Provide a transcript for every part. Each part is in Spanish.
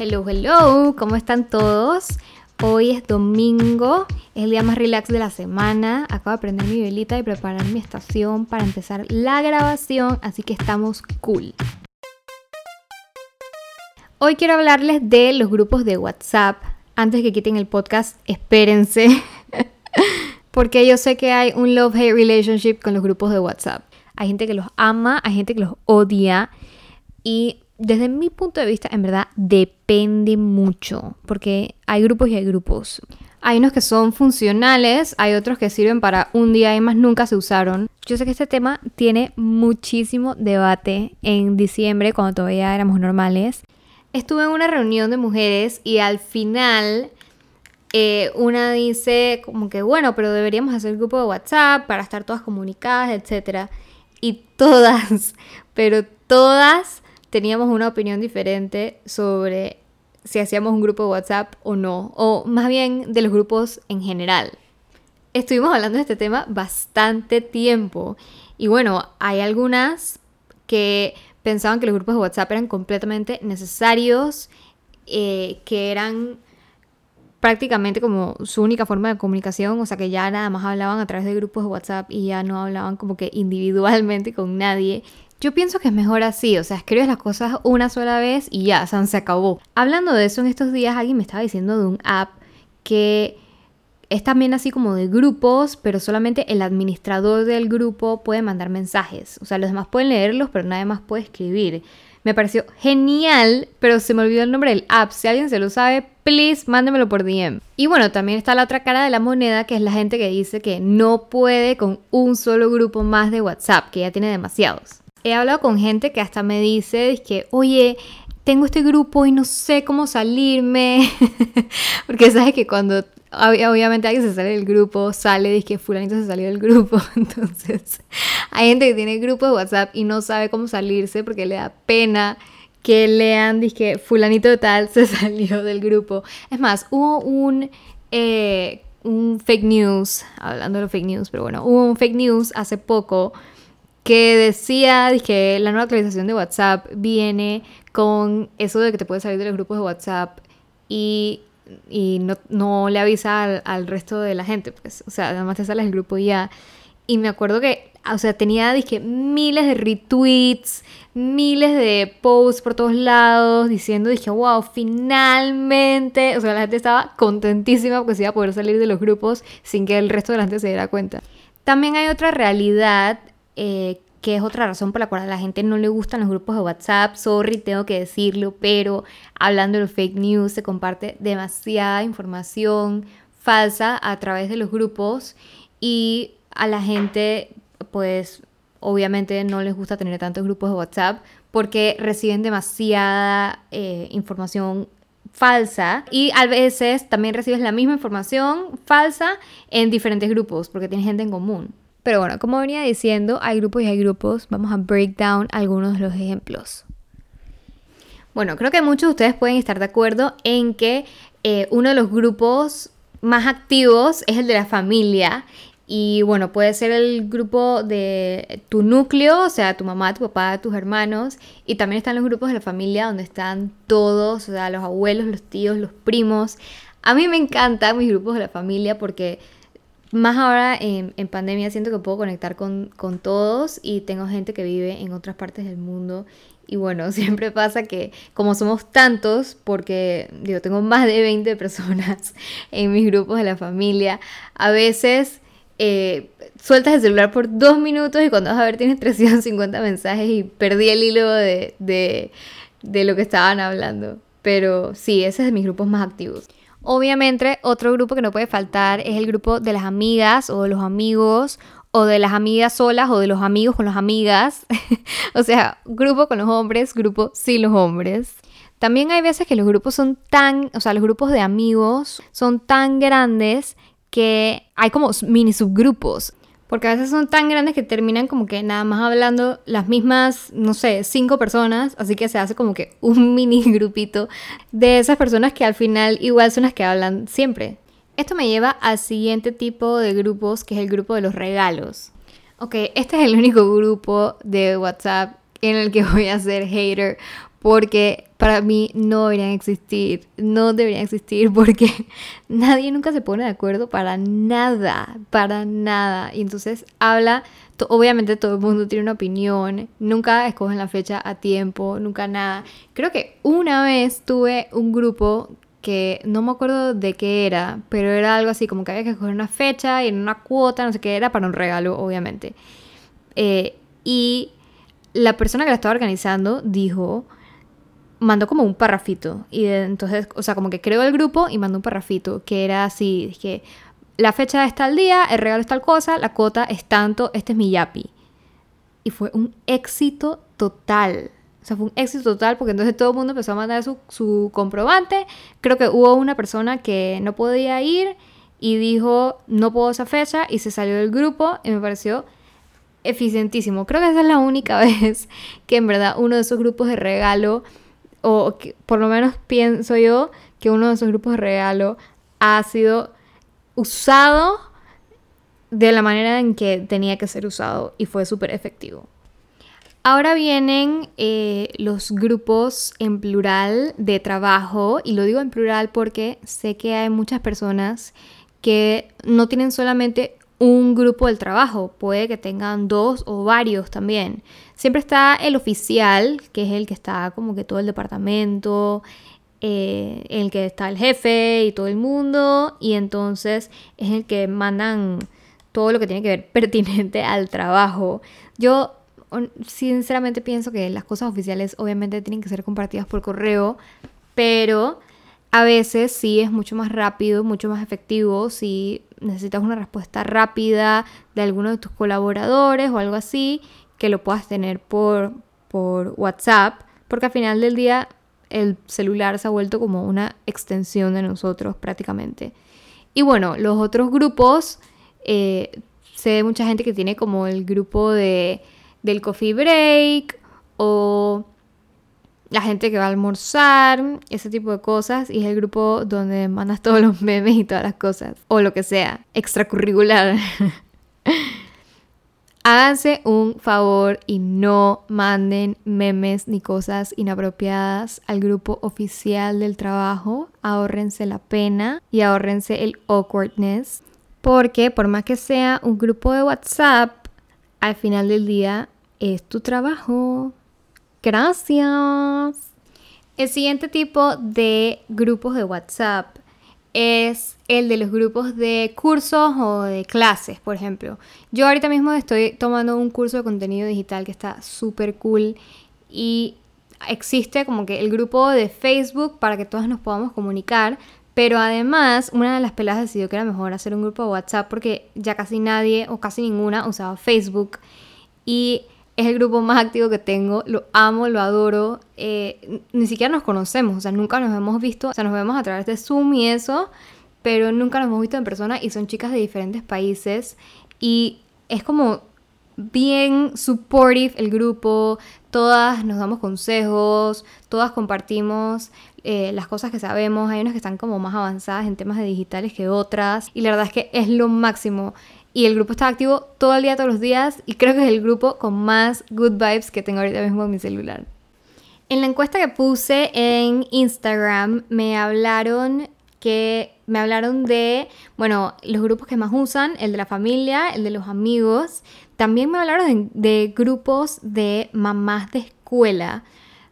Hello, hello, ¿cómo están todos? Hoy es domingo, es el día más relax de la semana. Acabo de prender mi velita y preparar mi estación para empezar la grabación, así que estamos cool. Hoy quiero hablarles de los grupos de WhatsApp. Antes que quiten el podcast, espérense. Porque yo sé que hay un love-hate relationship con los grupos de WhatsApp. Hay gente que los ama, hay gente que los odia. Y desde mi punto de vista, en verdad, depende mucho, porque hay grupos y hay grupos. Hay unos que son funcionales, hay otros que sirven para un día y más nunca se usaron. Yo sé que este tema tiene muchísimo debate en diciembre, cuando todavía éramos normales. Estuve en una reunión de mujeres y al final eh, una dice como que bueno, pero deberíamos hacer grupo de WhatsApp para estar todas comunicadas, etc. Y todas, pero todas teníamos una opinión diferente sobre si hacíamos un grupo de WhatsApp o no, o más bien de los grupos en general. Estuvimos hablando de este tema bastante tiempo y bueno, hay algunas que pensaban que los grupos de WhatsApp eran completamente necesarios, eh, que eran prácticamente como su única forma de comunicación, o sea que ya nada más hablaban a través de grupos de WhatsApp y ya no hablaban como que individualmente con nadie. Yo pienso que es mejor así, o sea, escribes las cosas una sola vez y ya, se acabó. Hablando de eso, en estos días alguien me estaba diciendo de un app que es también así como de grupos, pero solamente el administrador del grupo puede mandar mensajes. O sea, los demás pueden leerlos, pero nadie más puede escribir. Me pareció genial, pero se me olvidó el nombre del app. Si alguien se lo sabe, please, mándemelo por DM. Y bueno, también está la otra cara de la moneda, que es la gente que dice que no puede con un solo grupo más de WhatsApp, que ya tiene demasiados. He hablado con gente que hasta me dice que, oye, tengo este grupo y no sé cómo salirme. Porque sabes que cuando obviamente alguien se sale del grupo, sale, dice que fulanito se salió del grupo. Entonces, hay gente que tiene grupos de WhatsApp y no sabe cómo salirse porque le da pena que lean, dice que fulanito tal se salió del grupo. Es más, hubo un, eh, un fake news, hablando de los fake news, pero bueno, hubo un fake news hace poco que decía que la nueva actualización de WhatsApp viene con eso de que te puedes salir de los grupos de WhatsApp y, no, le avisa al, resto de la gente, pues, o sea, además te sales del grupo ya. Y me acuerdo que, o sea, tenía, dije, miles de retweets, miles de posts por todos lados, diciendo, dije, wow, finalmente, o sea, la gente estaba contentísima porque se iba a poder salir de los grupos sin que el resto de la gente se diera cuenta. También hay otra realidad eh, que es otra razón por la cual a la gente no le gustan los grupos de WhatsApp. Sorry, tengo que decirlo, pero hablando de los fake news, se comparte demasiada información falsa a través de los grupos y a la gente, pues obviamente no les gusta tener tantos grupos de WhatsApp porque reciben demasiada eh, información falsa y a veces también recibes la misma información falsa en diferentes grupos porque tienes gente en común. Pero bueno, como venía diciendo, hay grupos y hay grupos. Vamos a break down algunos de los ejemplos. Bueno, creo que muchos de ustedes pueden estar de acuerdo en que eh, uno de los grupos más activos es el de la familia. Y bueno, puede ser el grupo de tu núcleo, o sea, tu mamá, tu papá, tus hermanos. Y también están los grupos de la familia donde están todos, o sea, los abuelos, los tíos, los primos. A mí me encantan mis grupos de la familia porque más ahora en, pandemia siento que puedo conectar con, todos y tengo gente que vive en otras partes del mundo. Y bueno, siempre pasa que como somos tantos, porque digo, tengo más de 20 personas en mis grupos de la familia, a veces eh, sueltas el celular por dos minutos y cuando vas a ver tienes 350 mensajes y perdí el hilo de, de lo que estaban hablando. Pero sí, ese es de mis grupos más activos. Obviamente, otro grupo que no puede faltar es el grupo de las amigas o de los amigos o de las amigas solas o de los amigos con las amigas. o sea, grupo con los hombres, grupo sin los hombres. También hay veces que los grupos son tan, o sea, los grupos de amigos son tan grandes que hay como mini subgrupos. Porque a veces son tan grandes que terminan como que nada más hablando las mismas, no sé, cinco personas. Así que se hace como que un mini grupito de esas personas que al final igual son las que hablan siempre. Esto me lleva al siguiente tipo de grupos, que es el grupo de los regalos. Ok, este es el único grupo de WhatsApp en el que voy a ser hater porque para mí no deberían existir, no deberían existir porque nadie nunca se pone de acuerdo para nada, para nada. Y entonces habla, obviamente todo el mundo tiene una opinión, nunca escogen la fecha a tiempo, nunca nada. Creo que una vez tuve un grupo que no me acuerdo de qué era, pero era algo así como que había que escoger una fecha y en una cuota, no sé qué era, para un regalo, obviamente. Eh, y la persona que la estaba organizando dijo mandó como un parrafito. Y entonces, o sea, como que creó el grupo y mandó un parrafito que era así, que la fecha está al día, el regalo es tal cosa, la cuota es tanto, este es mi yapi. Y fue un éxito total. O sea, fue un éxito total porque entonces todo el mundo empezó a mandar su, su comprobante. Creo que hubo una persona que no podía ir y dijo, no puedo esa fecha y se salió del grupo y me pareció eficientísimo. Creo que esa es la única vez que en verdad uno de esos grupos de regalo o por lo menos pienso yo que uno de esos grupos de regalo ha sido usado de la manera en que tenía que ser usado y fue súper efectivo. Ahora vienen eh, los grupos en plural de trabajo y lo digo en plural porque sé que hay muchas personas que no tienen solamente un grupo del trabajo, puede que tengan dos o varios también. Siempre está el oficial, que es el que está como que todo el departamento, eh, el que está el jefe y todo el mundo, y entonces es el que mandan todo lo que tiene que ver pertinente al trabajo. Yo sinceramente pienso que las cosas oficiales obviamente tienen que ser compartidas por correo, pero a veces sí es mucho más rápido, mucho más efectivo si necesitas una respuesta rápida de alguno de tus colaboradores o algo así, que lo puedas tener por, por WhatsApp, porque al final del día el celular se ha vuelto como una extensión de nosotros prácticamente. Y bueno, los otros grupos, eh, sé mucha gente que tiene como el grupo de, del coffee break o la gente que va a almorzar, ese tipo de cosas, y es el grupo donde mandas todos los memes y todas las cosas, o lo que sea, extracurricular. Háganse un favor y no manden memes ni cosas inapropiadas al grupo oficial del trabajo. Ahórrense la pena y ahórrense el awkwardness. Porque por más que sea un grupo de WhatsApp, al final del día es tu trabajo. Gracias. El siguiente tipo de grupos de WhatsApp es el de los grupos de cursos o de clases, por ejemplo. Yo ahorita mismo estoy tomando un curso de contenido digital que está súper cool y existe como que el grupo de Facebook para que todos nos podamos comunicar, pero además una de las peladas decidió que era mejor hacer un grupo de WhatsApp porque ya casi nadie o casi ninguna usaba Facebook y es el grupo más activo que tengo, lo amo, lo adoro, eh, ni siquiera nos conocemos, o sea, nunca nos hemos visto, o sea, nos vemos a través de Zoom y eso, pero nunca nos hemos visto en persona y son chicas de diferentes países y es como bien supportive el grupo, todas nos damos consejos, todas compartimos eh, las cosas que sabemos, hay unas que están como más avanzadas en temas de digitales que otras y la verdad es que es lo máximo y el grupo está activo todo el día, todos los días y creo que es el grupo con más good vibes que tengo ahorita mismo en mi celular. En la encuesta que puse en Instagram me hablaron que me hablaron de, bueno, los grupos que más usan, el de la familia, el de los amigos. También me hablaron de, grupos de mamás de escuela.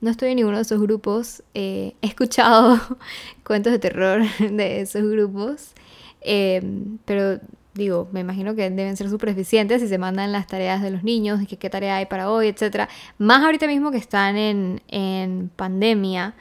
No estoy en ninguno de esos grupos. Eh, he escuchado cuentos de terror de esos grupos. Eh, pero digo, me imagino que deben ser súper eficientes si se mandan las tareas de los niños, que qué tarea hay para hoy, etc. Más ahorita mismo que están en, pandemia.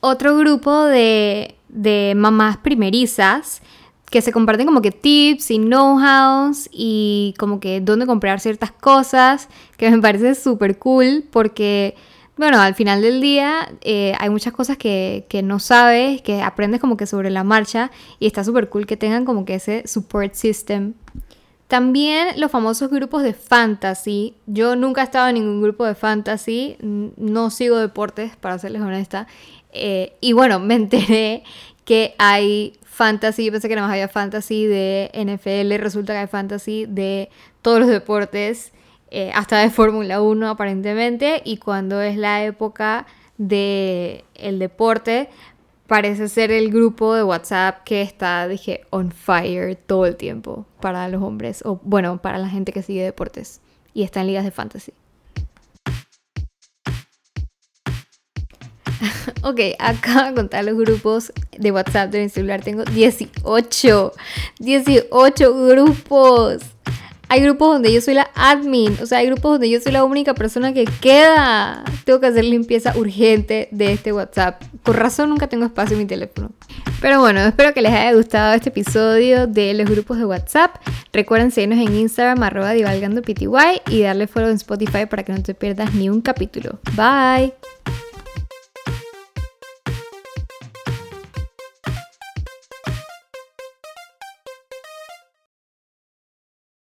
Otro grupo de, de mamás primerizas que se comparten como que tips y know-hows y como que dónde comprar ciertas cosas, que me parece súper cool porque bueno, al final del día eh, hay muchas cosas que, no sabes, que aprendes como que sobre la marcha y está súper cool que tengan como que ese support system. También los famosos grupos de fantasy. Yo nunca he estado en ningún grupo de fantasy, no sigo deportes, para serles honesta. Eh, y bueno, me enteré que hay fantasy, yo pensé que nada más había fantasy de NFL, resulta que hay fantasy de todos los deportes. Eh, hasta de Fórmula 1 aparentemente, y cuando es la época de el deporte, parece ser el grupo de WhatsApp que está, dije, on fire todo el tiempo para los hombres, o bueno, para la gente que sigue deportes y está en ligas de fantasy. ok, acá de contar los grupos de WhatsApp de mi celular. Tengo 18. 18 grupos. Hay grupos donde yo soy la admin, o sea, hay grupos donde yo soy la única persona que queda. Tengo que hacer limpieza urgente de este WhatsApp. Por razón nunca tengo espacio en mi teléfono. Pero bueno, espero que les haya gustado este episodio de los grupos de WhatsApp. Recuerden seguirnos en Instagram arroba divalgandopty y darle follow en Spotify para que no te pierdas ni un capítulo. Bye.